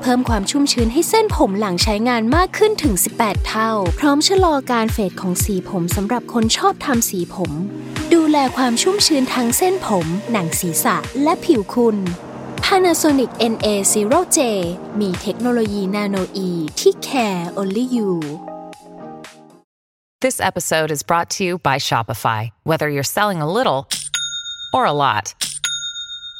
เพิ่มความชุ่มชื้นให้เส้นผมหลังใช้งานมากขึ้นถึง 18 เท่า พร้อมชะลอการเฟดของสีผมสำหรับคนชอบทำสีผม ดูแลความชุ่มชื้นทั้งเส้นผม หนังศีรษะ และผิวคุณ Panasonic NA0J มีเทคโนโลยีนาโนอีที่ care only you This episode is brought to you by Shopify. Whether you're selling a little or a lot,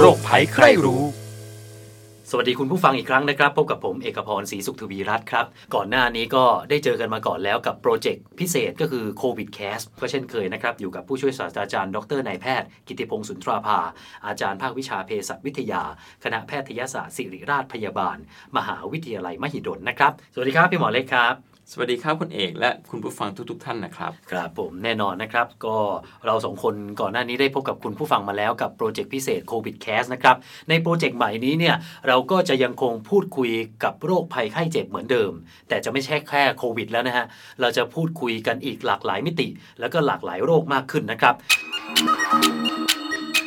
โรคภัยใครรู้สวัสดีคุณผู้ฟังอีกครั้งนะครับ พบกับผมเอกพรศรีสุขทวีรัตน์ครับ ก่อนหน้านี้ก็ได้เจอกันมาก่อนแล้วกับโปรเจกต์พิเศษก็คือโควิดแคสก็เช่นเคยนะครับ อยู่กับผู้ช่วยศาสตราจารย์ ดรนายแพทย์ กิติพงศ์สุนทราภา อาจารย์ภาควิชาเภสัชวิทยา คณะแพทยศาสตร์ศิริราชพยาบาล มหาวิทยาลัยมหิดลนะครับ สวัสดีครับพี่หมอเล็กครับ สวัสดีครับคุณเอกและคุณผู้ฟังทุกๆท่านนะครับ ครับผมแน่นอนนะครับ ก็เราสองคนก่อนหน้านี้ได้พบกับคุณผู้ฟังมาแล้วกับโปรเจกต์พิเศษโควิดแคสนะครับ ในโปรเจกต์ใหม่นี้เนี่ยเราก็จะยังคงพูดคุยกับโรคภัยไข้เจ็บเหมือนเดิม แต่จะไม่ใช่แค่โควิดแล้วนะฮะ เราจะพูดคุยกันอีกหลากหลายมิติ แล้วก็หลากหลายโรคมากขึ้นนะครับ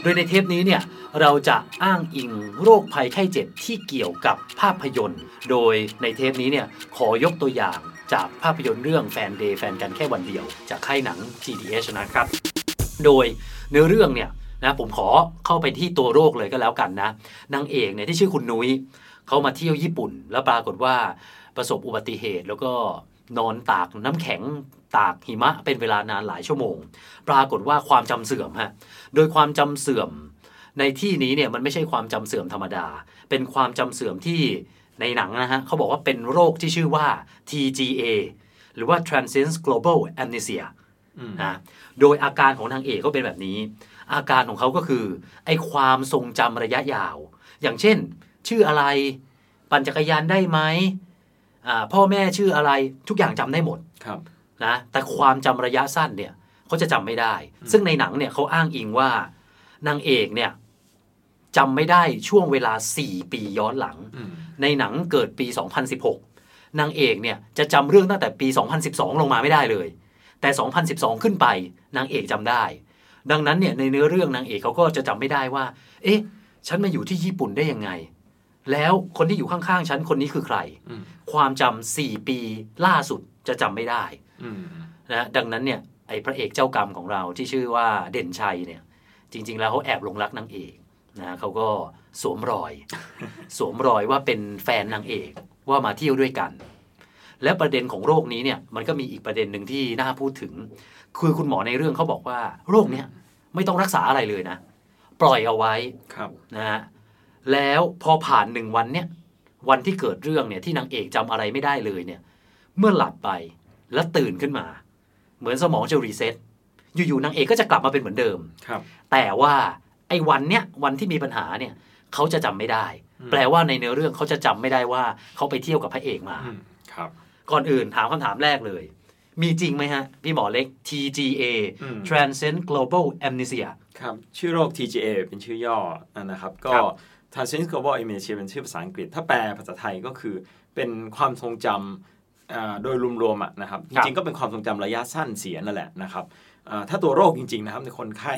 โดยในเทปนี้เนี่ยเราจะอ้างอิงโรคภัยไข้เจ็บที่เกี่ยวกับภาพยนตร์ โดยในเทปนี้เนี่ยขอยกตัวอย่าง จากภาพยนตร์เรื่องแฟนเดย์แฟนกันแค่วันเดียว จากค่ายหนัง GDH นะครับ โดยเนื้อเรื่องเนี่ยนะผมขอเข้าไปที่ตัวโรคเลยก็แล้วกันนะนางเอกเนี่ยที่ชื่อคุณนุ้ยเขามาเที่ยวญี่ปุ่น แล้วปรากฏว่าประสบอุบัติเหตุแล้วก็นอนตากน้ำแข็งตากหิมะเป็นเวลานานหลายชั่วโมง ปรากฏว่าความจำเสื่อมฮะโดยความจำเสื่อมในที่นี้เนี่ยมันไม่ใช่ความจำเสื่อมธรรมดา เป็นความจำเสื่อมที่ ในหนังนะฮะเขาบอกว่าเป็นโรคที่ชื่อว่า TGA หรือว่า Transient Global Amnesia นะโดยอาการของนางเอกก็เป็นแบบนี้ อาการของเขาก็คือไอความทรงจำระยะยาว อย่างเช่น ชื่ออะไร ปั่นจักรยานได้ไหมอ่าพ่อแม่ชื่ออะไรทุกอย่างจำได้หมดครับนะแต่ความจำระยะสั้นเนี่ยเขาจะจำไม่ได้ ซึ่งในหนังเนี่ยเขาอ้างอิงว่านางเอกเนี่ยจำไม่ได้ช่วงเวลา 4 ปีย้อนหลังอืมในหนังเกิดปี 2016 นางเอกเนี่ยจะจำเรื่องตั้งแต่ปี 2012 ลงมาไม่ได้เลย แต่ 2012 ขึ้นไปนางเอกจำได้ ดังนั้นเนี่ยในเนื้อเรื่องนางเอกเขาก็จะจำไม่ได้ว่า เอ๊ะ ฉันมาอยู่ที่ญี่ปุ่นได้ยังไง แล้วคนที่อยู่ข้างๆฉันคนนี้คือใครอืมความจำสี่ปีล่าสุดจะจำไม่ได้อืมนะดังนั้นเนี่ยไอ้พระเอกเจ้ากรรมของเราที่ชื่อว่าเด่นชัยเนี่ย จริง ๆ แล้วเขาแอบหลงรักนางเอก นะเขาก็สวมรอย สวมรอยว่าเป็นแฟนนางเอกว่ามาเที่ยวด้วยกัน และประเด็นของโรคนี้เนี่ยมันก็มีอีกประเด็นหนึ่งที่น่าพูดถึง คือคุณหมอในเรื่องเขาบอกว่า โรคเนี้ยไม่ต้องรักษาอะไรเลยนะ ปล่อยเอาไว้ครับนะฮะแล้วพอผ่านหนึ่งวันเนี่ยวันที่เกิดเรื่องเนี่ยที่นางเอกจำอะไรไม่ได้เลยเนี่ย เมื่อหลับไปแล้วตื่นขึ้นมา เหมือนสมองจะรีเซ็ตอยู่ๆนางเอกก็จะกลับมาเป็นเหมือนเดิมครับ แต่ว่า ไอ้วันเนี้ยวันที่มีปัญหาเนี่ยเขาจะจำไม่ได้ แปลว่าในเนื้อเรื่องเขาจะจำไม่ได้ว่าเขาไปเที่ยวกับพระเอกมาอืมครับ ก่อนอื่นถามคำถามแรกเลย มีจริงไหมฮะ พี่หมอเล็ก TGA อืม Transient Global Amnesia ครับ ชื่อโรค TGA เป็นชื่อย่อนะครับ ก็ครับ Transient Global Amnesia เป็นชื่อภาษาอังกฤษ ถ้าแปลภาษาไทยก็คือเป็นความทรงจำอ่าโดยรวมๆอะนะครับจครับริงๆก็เป็นความทรงจำระยะสั้นเสียนั่นแหละนะครับอ่า ถ้าตัวโรคจริง ๆ นะครับในคนไข้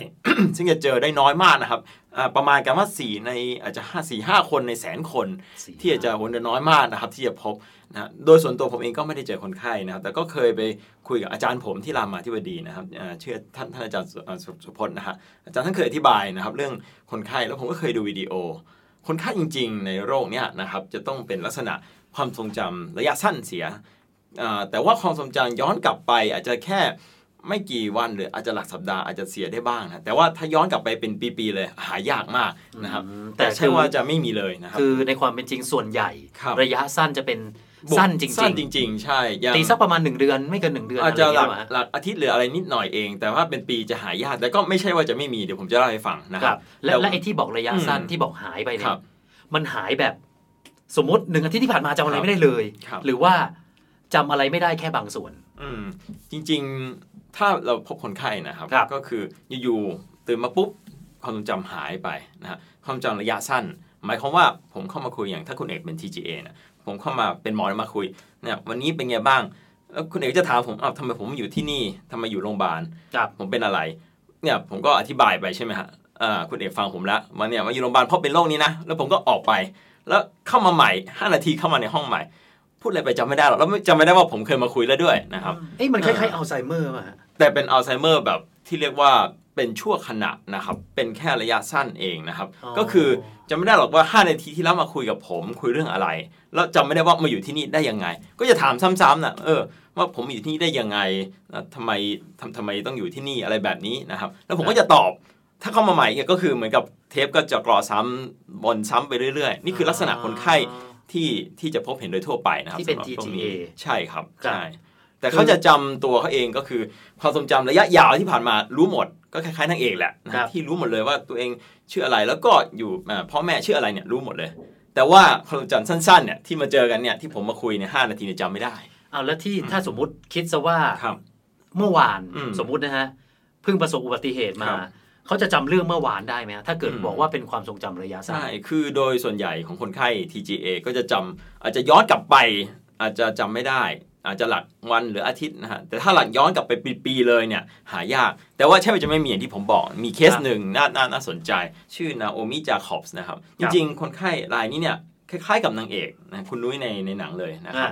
ซึ่งจะเจอได้น้อยมากนะครับอ่าประมาณกันว่า4ในอาจจะ5 4 5 คนในแสนคนสี่ที่อาจจะโหนน้อยมากนะครับ ที่จะพบนะโดยส่วนตัวผมเองก็ไม่ได้เจอคนไข้นะครับ แต่ก็เคยไปคุยกับอาจารย์ผมที่รามาธิบดีนะครับอ่าชื่อท่านท่านอาจารย์สุอ่าสุสุพจน์นะฮะอาจารย์ท่านเคยอธิบายนะครับ เรื่องคนไข้แล้วผมก็เคยดูวิดีโอ คนไข้จริง ๆ ในโรคเนี้ยนะครับจะต้องเป็นลักษณะความทรงจำระยะสั้นเสียอ่าแต่ว่าความทรงจำย้อนกลับไปอาจจะแค่ ไม่กี่วันหรืออาจจะหลักสัปดาห์อาจจะเสียได้บ้างนะแต่ว่าถ้าย้อนกลับไปเป็นปีๆเลยหายากมากนะครับอืมแต่แต่ใช่ว่าจะไม่มีเลยนะครับคือในความเป็นจริงส่วนใหญ่ครับระยะสั้นจะเป็นสั้นจริงสั้นจริง ๆ ใช่อย่างตีสักประมาณหนึ่งเดือนไม่เกินหนึ่งเดือนอาจจะหลักไรเงี้ยหลักอาทิตย์หรืออะไรนิดหน่อยเอง แต่ว่าเป็นปีจะหายากแต่ก็ไม่ใช่ว่าจะไม่มีเดี๋ยวผมจะเล่าให้ฟังนะคครัรับบและแต่และไอ้ที่บอกระยะสั้นอืมที่บอกหายไปเนี่ครัยบมันหายแบบสมมติหนึ่งอาทิตย์ที่ผ่านมาจำอะไรครับไม่ได้เลยครับหรือว่าจำอะไรไม่ได้แค่บางส่วน อืมจริง ๆ ถ้าเราพบคนไข้นะครับครับก็คืออยู่ๆตื่นมาปุ๊บความทรงจำหายไปนะฮะความจำระยะสั้น หมายความว่าผมเข้ามาคุยอย่างถ้าคุณเอกเป็น TGA นะผมเข้ามาเป็นหมอมาคุยเนี่ยวันนี้เป็นไงบ้าง แล้วคุณเอกจะถามผมอ้าวทำไมผมอยู่ที่นี่ทำไมอยู่โรงพยาบาลครับผมเป็นอะไรเนี่ยผมก็อธิบายไปใช่ไหมฮะอ่าคุณเอกฟังผมแล้วว่าเนี่ยมาอยู่โรงพยาบาลเพราะเป็นโรคนี้นะแล้วผมก็ออกไป แล้วเข้ามาใหม่ 5 นาทีเข้ามาในห้องใหม่ พูดอะไรไปจำไม่ได้หรอกแล้วไม่จำไม่ได้ว่าผมเคยมาคุยแล้วด้วยนะครับเอ้ยมันคอ่าล้ายๆอัลไซเมอร์ป่ะฮะแต่เป็นอัลไซเมอร์แบบที่เรียกว่าเป็นชั่วขณะนะครับ เป็นแค่ระยะสั้นเองนะครับอ๋อก็คือจำไม่ได้หรอกว่า 5 นาทีที่แล้วมาคุยกับผม คุยเรื่องอะไร แล้วจำไม่ได้ว่ามาอยู่ที่นี่ได้ยังไง ก็จะถามซ้ำๆนะเออ ว่าผมอยู่ที่นี่ได้ยังไงแล้วทำไมทำทำไมต้องอยู่ที่นี่อะไรแบบนี้นะครับ แล้วผมก็จะตอบ ถ้าเข้ามาใหม่เนี่ยก็คือเหมือนกับเทปก็จะกรอซ้ำบนซ้ำไปเรื่อยๆ นี่คือลักษณะคนไข้ ที่ที่จะพบเห็นโดยทั่วไปนะครับที่เป็นสำหรับพวก TGA ใช่ครับครับใช่แต่เขาจะจำตัวเขาเองก็คือความทรงจำระยะยาวที่ผ่านมารู้หมด ก็คล้ายๆนางเอกแหละนะครับที่รู้หมดเลยว่าตัวเองชื่ออะไรแล้วก็อยู่อ่าพ่อแม่ชื่ออะไรเนี่ยรู้หมดเลย แต่ว่าความทรงจำสั้นๆเนี่ยที่มาเจอกันเนี่ยที่ผมมาคุยเนี่ยห้านาทีเนี่ยจำไม่ได้เอาแล้วที่ถ้าสมมุติคิดซะว่าครับเมื่อวานอืมสมมุตินะฮะเพิ่งประสบอุบัติเหตุมาครับ เขาจะจำเรื่องเมื่อวานได้ไหมฮะถ้าเกิดอืมบอกว่าเป็นความทรงจำระยะสั้นใช่คือโดยส่วนใหญ่ของคนไข้ TGA ก็จะจำอาจจะย้อนกลับไป อาจจะจำไม่ได้ อาจจะหลักวันหรืออาทิตย์นะฮะแต่ถ้าหลักย้อนกลับไปปีๆเลยเนี่ยหายาก แต่ว่าใช่ว่าจะไม่มีอย่างที่ผมบอกมีเคสครับหนึ่งน่าน่าน่าสนใจ ชื่อนาโอมิจาคอบส์นะครับ จริงๆ คนไข้รายนี้เนี่ยคล้ายๆกับนางเอกนะคุณนุ้ยในในหนังเลยนะครับอ่า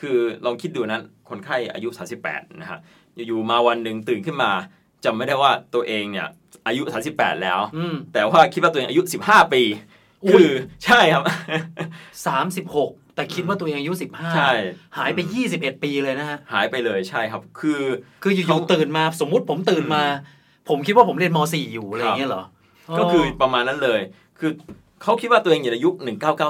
คือลองคิดดูนั้นคนไข้อายุ 38นะฮะอยู่ๆมาวันหนึ่งตื่นขึ้นมา จำไม่ได้ว่าตัวเองเนี่ยอายุ38แล้วอืมแต่ว่าคิดว่าตัวเองอายุ 15 ปีอุ๊ยคือใช่ครับสามสิบหกแต่คิดว่าตัวเองอายุสิบห้าใช่ หายไปยี่สิบเอ็ดปีเลยนะฮะ หายไปเลยใช่ครับ คือ คืออยู่เขาๆตื่นมาสมมุติผมตื่นมา ผมคิดว่าผมเรียนม .4 อยู่อะไรอย่างเงี้ยเหรอ ก็คือประมาณนั้นเลย คือ เขาคิดว่าตัวเองอยู่ในยุค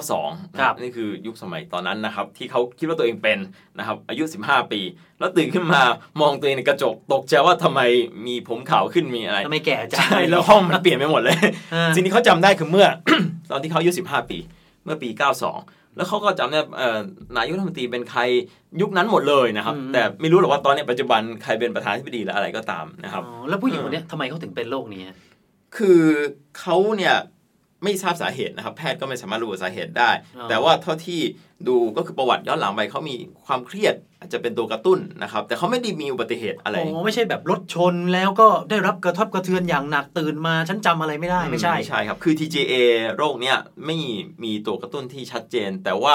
1992ครับนี่คือยุคสมัยตอนนั้นนะครับ ที่เขาคิดว่าตัวเองเป็นนะครับ อายุ 15 ปี แล้วตื่นขึ้นมามองตัวเองในกระจก ตกใจว่าทำไมมีผมขาวขึ้นมีอะไรทำไมแก่จังใช่แล้วห้องมันเปลี่ยนไปหมดเลยอ่าสิ่งที่เขาจำได้คือเมื่อ ตอนที่เขาอายุ 15 ปี เมื่อปี 92 แล้วเขาก็จำได้เอ่อนายกรัฐมนตรีเป็นใครยุคนั้นหมดเลยนะครับอืมแต่ไม่รู้หรอกว่าตอนนี้ปัจจุบันใครเป็นประธานาธิบดีหรืออะไรก็ตามนะครับอ๋อแล้วผู้หญิงคนเนี้ยทำไมเขาถึงเป็นโรคนี้ฮะคือเขาเนี่ย ไม่ทราบสาเหตุนะครับ แพทย์ก็ไม่สามารถระบุสาเหตุได้อ๋อแต่ว่าเท่าที่ดูก็คือประวัติย้อนหลังไปเขามีความเครียดอาจจะเป็นตัวกระตุ้นนะครับ แต่เขาไม่ได้มีอุบัติเหตุอะไรอ๋อไม่ใช่แบบรถชนแล้วก็ได้รับกระทบกระเทือนอย่างหนักตื่นมาฉันจำอะไรไม่ได้ไม่ใช่ไม่ใช่ครับคือ TGA โรคเนี้ยไม่มีตัวกระตุ้นที่ชัดเจน แต่ว่า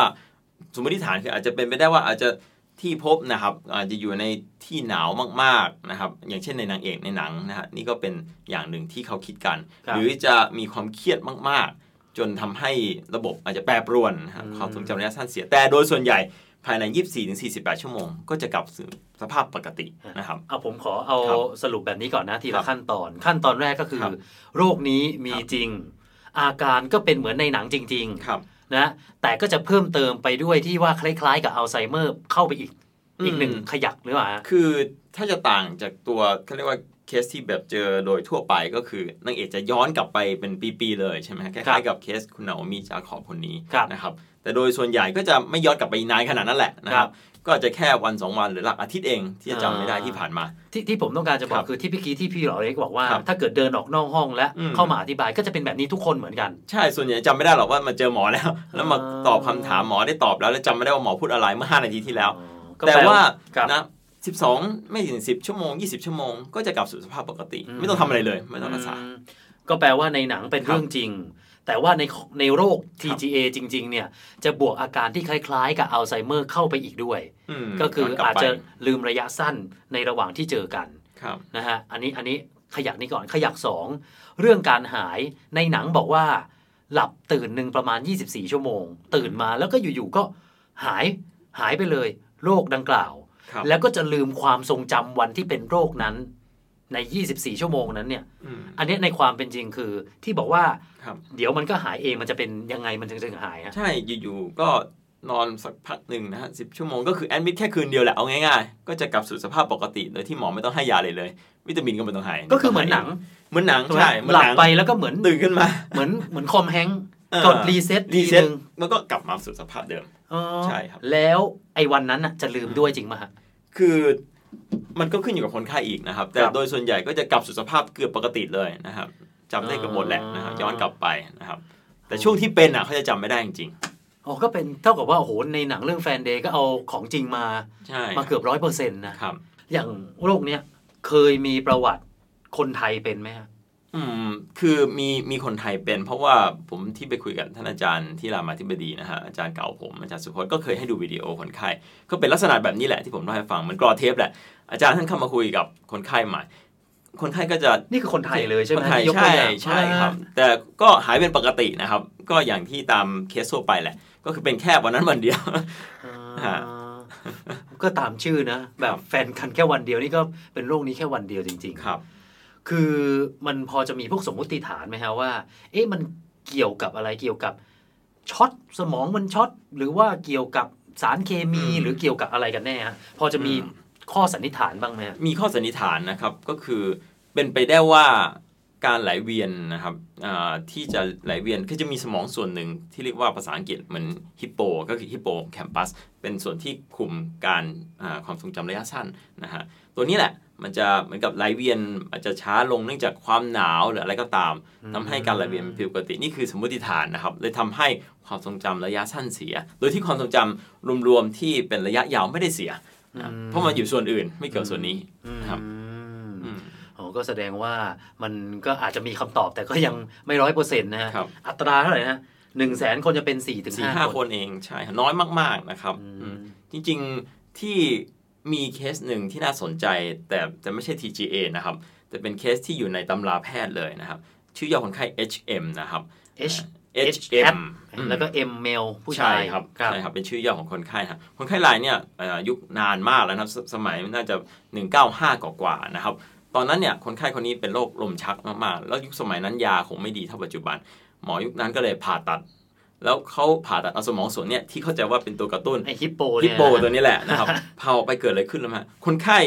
สมมติฐานคืออาจจะเป็นไปได้ว่าอาจจะ ที่พบนะครับอาจจะอยู่ในที่หนาวมากๆนะครับ อย่างเช่นในนางเอกในหนังนะฮะนี่ก็เป็นอย่างหนึ่งที่เขาคิดกันครับหรือจะมีความเครียดมากๆ จนทำให้ระบบอาจจะแปรปรวนนะครับอืมความทรงจำระยะสั้นเสียแต่โดยส่วนใหญ่ภายใน 24-48 ชั่วโมง ก็จะกลับสู่สภาพปกตินะครับเอาผมขอเอาครับสรุปแบบนี้ก่อนนะทีครัละบขั้นตอน ขั้นตอนแรกก็คือครับโรคนี้มีครับจริง อาการก็เป็นเหมือนในหนังจริงครับๆ นะแต่ก็จะเพิ่มเติมไปด้วยที่ว่าคล้ายๆ กับอัลไซเมอร์เข้าไปอีกอืมอีกหนึ่งขยักหรือเปล่าฮะคือถ้าจะต่างจากตัวเขาเรียกว่าเคสที่แบบเจอโดยทั่วไปก็คือนางเอกจะย้อนกลับไปเป็นปีๆเลยใช่ไหมคครัล้ายบๆกับเคสคุณนาโอมิจาขอบคนนี้ครับนะครับแต่โดยส่วนใหญ่ก็จะไม่ย้อนกลับไปนานขนาดนั้นแหละนะคครัรับบ ก็อาจจะแค่วันสองวันหรือหลักอาทิตย์เองที่จะจำไม่ได้อ่าที่ผ่านมา ที่ที่ผมต้องการจะบอครักบคือที่พี่กี้ที่พี่หลอเล็กบอกว่าครับถ้าเกิดเดินออกนอกห้องและอืมเข้ามาอธิบายก็จะเป็นแบบนี้ทุกคนเหมือนกัน ใช่ส่วนใหญ่จำไม่ได้หรอกว่ามาเจอหมอแล้ว แล้วมาอ่าตอบคำถามหมอได้ตอบแล้วแล้วจำไม่ได้ว่าหมอพูดอะไรเมื่อ5นาทีที่แล้วก็แต่ปลว่าครับนะ12 ไม่ถึง 10 ชั่วโมง 20 ชั่วโมง ก็จะกลับสู่สภาพปกติอืมไม่ต้องทำอะไรเลย ไม่ต้องรักษาอืมก็แปลว่าในหนังเป็นครับเรื่องจริง แต่ว่าในในโรค TGA จริง ๆ เนี่ย จะบวกอาการที่คล้ายๆ กับอัลไซเมอร์เข้าไปอีกด้วยมก็คือย้นกลับอาจไปจะลืมระยะสั้นในระหว่างที่เจอกันครับนะฮะอันนี้อันนี้ขยักนี้ก่อนขยักสองเรื่องการหายในหนังบอกว่า หลับตื่นหนึ่งประมาณ 24 ชั่วโมง ตื่นมาแล้วก็อยู่ๆก็หายหายไปเลย โรคดังกล่าวครับแล้วก็จะลืมความทรงจำวันที่เป็นโรคนั้น ใน 24 ชั่วโมงนั้นเนี่ยอืมอันเนี้ยในความเป็นจริงคือที่บอกว่าครับเดี๋ยวมันก็หายเองมันจะเป็นยังไงมันถึงจะหายฮะใช่อยู่ๆก็นอนสักพักหนึ่งนะฮะสิชั่วโมงก็คือแอดมิดแค่คืนเดียวแหละเอาง่ายๆ ก็จะกลับสู่สภาพปกติโดยที่หมอไม่ต้องให้ยาเลยเลย วิตามินก็ไม่ต้องให้ก็คือเหมือนหนัง เหมือนหนังถูกไหมใช่เหมือนหลับนังไปแล้วก็เหมือนตื่นขึ้นมา เหมือนเหมือนคอมแฮงก์เออกดรีเซ็ตรีทีเซ็ตนึงแล้วก็กลับมาสู่สภาพเดิมอ๋อใช่ครับแล้วไอ้วันนั้นน่ะจะลืมด้วยจริงไหมฮะคือ มันก็ขึ้นอยู่กับคนไข้อีกนะครับ แต่ครับโดยส่วนใหญ่ก็จะกลับสู่สภาพเกือบปกติเลยนะครับจำได้เกือบหมดแหละนะครับย้อนกลับไปนะครับ แต่ช่วงที่เป็นอะเขาจะจำไม่ได้จริงอ๋อก็เป็นเท่ากับว่าโอ้โหในหนังเรื่องแฟนเดย์ก็เอาของจริงมาๆใช่มาเกือบร้อยเปอร์เซ็นต์นะครับ อย่างโรคเนี้ยเคยมีประวัติคนไทยเป็นไหมฮะ อืมคือมีมีคนไทยเป็น เพราะว่าผมที่ไปคุยกับท่านอาจารย์ที่รามาธิบดีนะฮะอาจารย์เก่าผมอาจารย์สุพจน์ก็เคยให้ดูวิดีโอคนไข้ก็เป็นลักษณะแบบนี้แหละที่ผมเล่าให้ฟังเหมือนกรอเทปแหละอาจารย์ท่านเข้ามาคุยกับคนไข้ใหม่คนไข้ก็จะนี่คือคนไทยเลยใช่ไหมคนไทยที่กตัวใช่อย่างใช่ครับ แต่ก็หายเป็นปกตินะครับ ก็อย่างที่ตามเคสทั่วไปแหละ ก็คือเป็นแค่วันนั้นวันเดียวอ่าก็ตามชื่อนะ แบบแฟนกันแค่วันเดียวนี่ก็เป็นโรคนี้แค่วันเดียวจริง ๆ ครับ คือมันพอจะมีพวกสมมติฐานไหมฮะว่า เอ๊ะมันเกี่ยวกับอะไรเกี่ยวกับช็อตสมองมันช็อตหรือว่าเกี่ยวกับสารเคมีอืมหรือเกี่ยวกับอะไรกันแน่ฮะพอจะมีอืมข้อสันนิษฐานบ้างไหมฮะมีข้อสันนิษฐานนะครับก็คือเป็นไปได้ว่าการไหลเวียนนะครับอ่าที่จะไหลเวียนคือจะมีสมองส่วนหนึ่งที่เรียกว่าภาษาอังกฤษเหมือนฮิปโปก็คือฮิปโปแคมปัสเป็นส่วนที่คุมการอ่าความทรงจำระยะสั้นนะฮะตัวนี้แหละ มันจะเหมือนกับไหลเวียนอาจจะช้าลงเนื่องจากความหนาวหรืออะไรก็ตามทำให้การไหลเวียนผิดปกตินี่คือสมมติฐานนะครับเลยทำให้ความทรงจำระยะสั้นเสีย โดยที่ความทรงจำรวมๆที่เป็นระยะยาวไม่ได้เสียนะครับเพราะมันอยู่ส่วนอื่นไม่เกี่ยวส่วนนี้นะครับอืมอ๋อก็แสดงว่ามันก็อาจจะมีคำตอบแต่ก็ยังไม่ร้อยเปอร์เซ็นต์นะฮะครับอัตราเท่าไหร่นะฮะหนึ่งแสนคนจะเป็นสี่ถึงสี่ห้าห้าคคนนเองใช่น้อยมาก ๆนะครับอืมอืมจริง ๆที่ มีเคสหนึ่งที่น่าสนใจแต่แต่ไม่ใช่ TGA นะครับ แต่เป็นเคสที่อยู่ในตำราแพทย์เลยนะครับ ชื่อย่อคนไข้ HM นะครับ H HM แล้วก็ M male ผู้ชาใช่ยครับใช่ครับ เป็นชื่อย่อของคนไข้นะครับคนไข้รายเนี่ยเอ่ออายุนานมากแล้วนะครับสสมัยน่าจะ 195 กว่ากว่าๆนะครับ ตอนนั้นเนี่ยคนไข้คนนี้เป็นโรคลมชักมากๆ แล้วยุคสมัยนั้นยาคงไม่ดีเท่าปัจจุบัน หมอยุคนั้นก็เลยผ่าตัด แล้วเขาผ่าตัดเอาสมองส่วนเนี่ยที่เข้าใจว่าเป็นตัวกระตุ้นไอฮิปโปฮิเนี่ปยโปตัวนี้แหละนะครับพาออกไปเกิดอะไรขึ้นแล้วมาคนไข้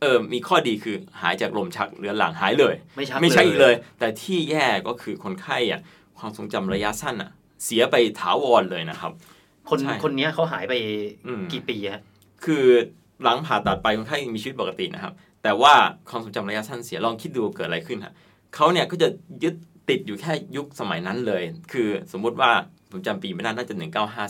เออมีข้อดีคือหายจากลมชักเรื้อรังหายเลย ไม่ชักไม่ใช่อีกเลย แต่ที่แย่ก็คือคนไข้อะความทรงจำระยะสั้นอะ เสียไปถาวรเลยนะครับ คนใช่คนเนี้ยเขาหายไปอืมกี่ปีฮะคือหลังผ่าตัดไปคนไข้ยังมีชีวิตปกตินะครับ แต่ว่าความทรงจำระยะสั้นเสียลองคิดดูเกิดอะไรขึ้นฮะเขาเนี่ยก็จะยึด ติดอยู่แค่ยุคสมัยนั้นเลย คือสมมุติว่าผมจำปีไม่ได้น่าจะ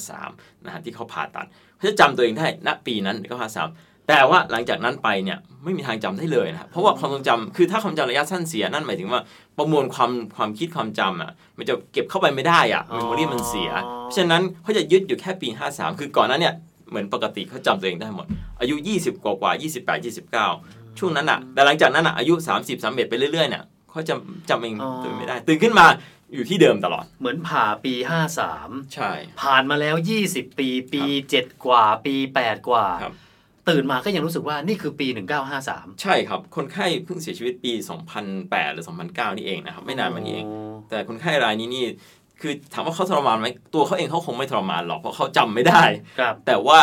1953 นะฮะที่เขาผ่าตัดเขาจะจำตัวเองได้ณปีนั้น1953 แต่ว่าหลังจากนั้นไปเนี่ยไม่มีทางจำได้เลยนะครับเพราะว่าความทรงจำคือถ้าความจำระยะสั้นเสียนั่นหมายถึงว่าประมวลความความคิดความจำอะมันจะเก็บเข้าไปไม่ได้อะอ๋อ memory มันเสีย เพราะฉะนั้นเขาจะยึดอยู่แค่ปี 53 คือก่อนหน้านั้นเนี่ยเหมือนปกติเขาจำตัวเองได้หมด อายุ 20 กว่ากว่า28 29 ช่วงนั้นอะแต่หลังจากนั้นอะอายุ 30 31ไปเรื่อยๆเนี่ย เขาจำจำเองตัวเองไม่ได้ ตื่นขึ้นมาอยู่ที่เดิมตลอด เหมือนผ่าปีห้าสามใช่ ผ่านมาแล้วยี่สิบปี ปีเจ็ดกว่า ปีแปดกว่าครับตื่นมาก็ยังรู้สึกว่านี่คือปีหนึ่งเก้าห้าสามใช่ครับ คนไข้เพิ่งเสียชีวิตปี 2008 หรือ 2009 นี่เองนะครับ ไม่นานมานี้เอง แต่คนไข้รายนี้นี่คือถามว่าเขาทรมานไหมตัวเขาเองเขาคงไม่ทรมานหรอกเพราะเขาจำไม่ได้ครับแต่ว่า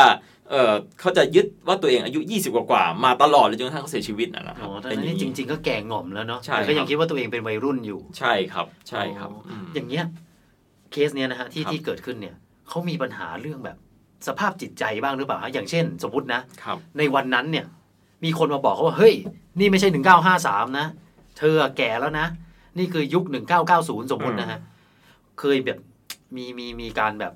เออเขาจะยึดว่าตัวเองอายุ 20 กว่าๆมาตลอดเลยจนกระทั่งเขาเสียชีวิตนะนะครัอ๋บอตอนเป็นนั้นอย่านี่งจนี้ริง ๆ ก็แก่ง่อมแล้วเนาะใช่แต่ก็ยัครังบคิดว่าตัวเองเป็นวัยรุ่นอยู่ ใช่ครับใช่ครับอ๋ออมอย่างเงี้ยเคสเนี้ยนะฮะที่ครับที่เกิดขึ้นเนี่ยเขามีปัญหาเรื่องแบบสภาพจิตใจบ้างหรือเปล่าฮะอย่างเช่น สมมตินะครับในวันนั้นเนี่ย มีคนมาบอกเขาว่าเฮ้ย นี่ไม่ใช่หนึ่งเก้าห้าสามนะ เธอแก่แล้วนะ นี่คือยุคหนึ่งเก้าเก้าศูนย์สมมตินะฮะ เคยแบบมีมีมีการแบบ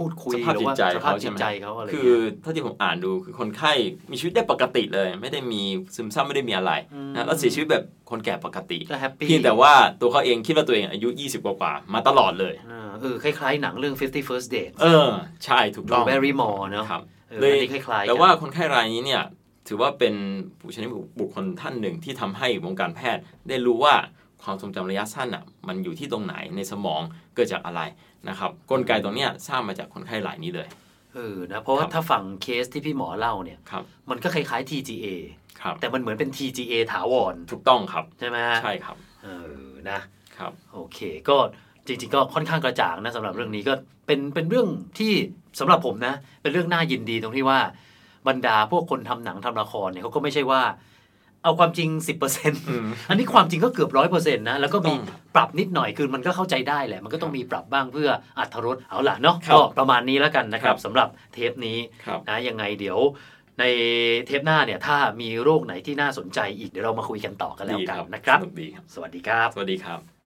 พูดคุยสภาพหรือว่าจิตใจสภาพเขาใช่จิตไหมใจเขาอะไรคือเงี้ยเท่าที่ผมอ่านดูคือคนไข้มีชีวิตได้ปกติเลย ไม่ได้มีซึมเศร้าไม่ได้มีอะไรอืมนะแล้วเสียชีวิตแบบคนแก่ปกติก็ happy เพียงแต่ว่าตัวเขาเองคิดว่าตัวเองอายุ 20 กว่าๆมาตลอดเลยเออเออคล้ายๆหนังเรื่อง50 First Date เออ ใช่ถูกต้องดรูว์ แบร์รี่มอร์เนาะครับเออเลยอันนี้คล้ายๆแต่กันว่าคนไข้รายนี้เนี่ยถือว่าเป็นปูชนียบุคคลท่านหนึ่งที่ทำให้วงการแพทย์ได้รู้ว่า ความทรงจำระยะสั้นอะมันอยู่ที่ตรงไหนในสมองเกิดจากอะไรนะครับกลไกตรงเนี้ยสร้างมาจากคนไข้รายนี้เลยเออนะเพราะว่าครับถ้าฟังเคสที่พี่หมอเล่าเนี่ยครับมันก็คล้ายๆ TGA ครับแต่มันเหมือนเป็น TGA ถาวรถูกต้องครับใช่ไหมฮะใช่ครับเออนะครับโอเคก็จริงๆก็ค่อนข้างกระจ่างนะสำหรับเรื่องนี้ก็เป็นเป็นเรื่องที่สำหรับผมนะ เป็นเรื่องน่ายินดีตรงที่ว่าบรรดาพวกคนทำหนังทำละครเนี่ยเขาก็ไม่ใช่ว่า เอาความจริง 10%อันนี้ความจริงก็เกือบร้อยเปอร์เซ็นต์นะ แล้วก็มีต้องปรับนิดหน่อยคือมันก็เข้าใจได้แหละ มันก็ต้องมีปรับบ้างเพื่ออัธรสเอาล่ะเนาะครับก็ประมาณนี้แล้วกันนะครับครับสำหรับเทปนี้ครับนะยังไงเดี๋ยวในเทปหน้าเนี่ยถ้ามีโรคไหนที่น่าสนใจอีกเดี๋ยวเรามาคุยกันต่อกันแล้วดีกันนะครับสนุกดีครับ สวัสดีครับ สวัสดีครับ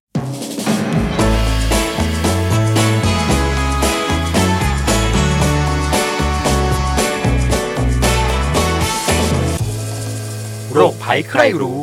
โรคภัยใครรู้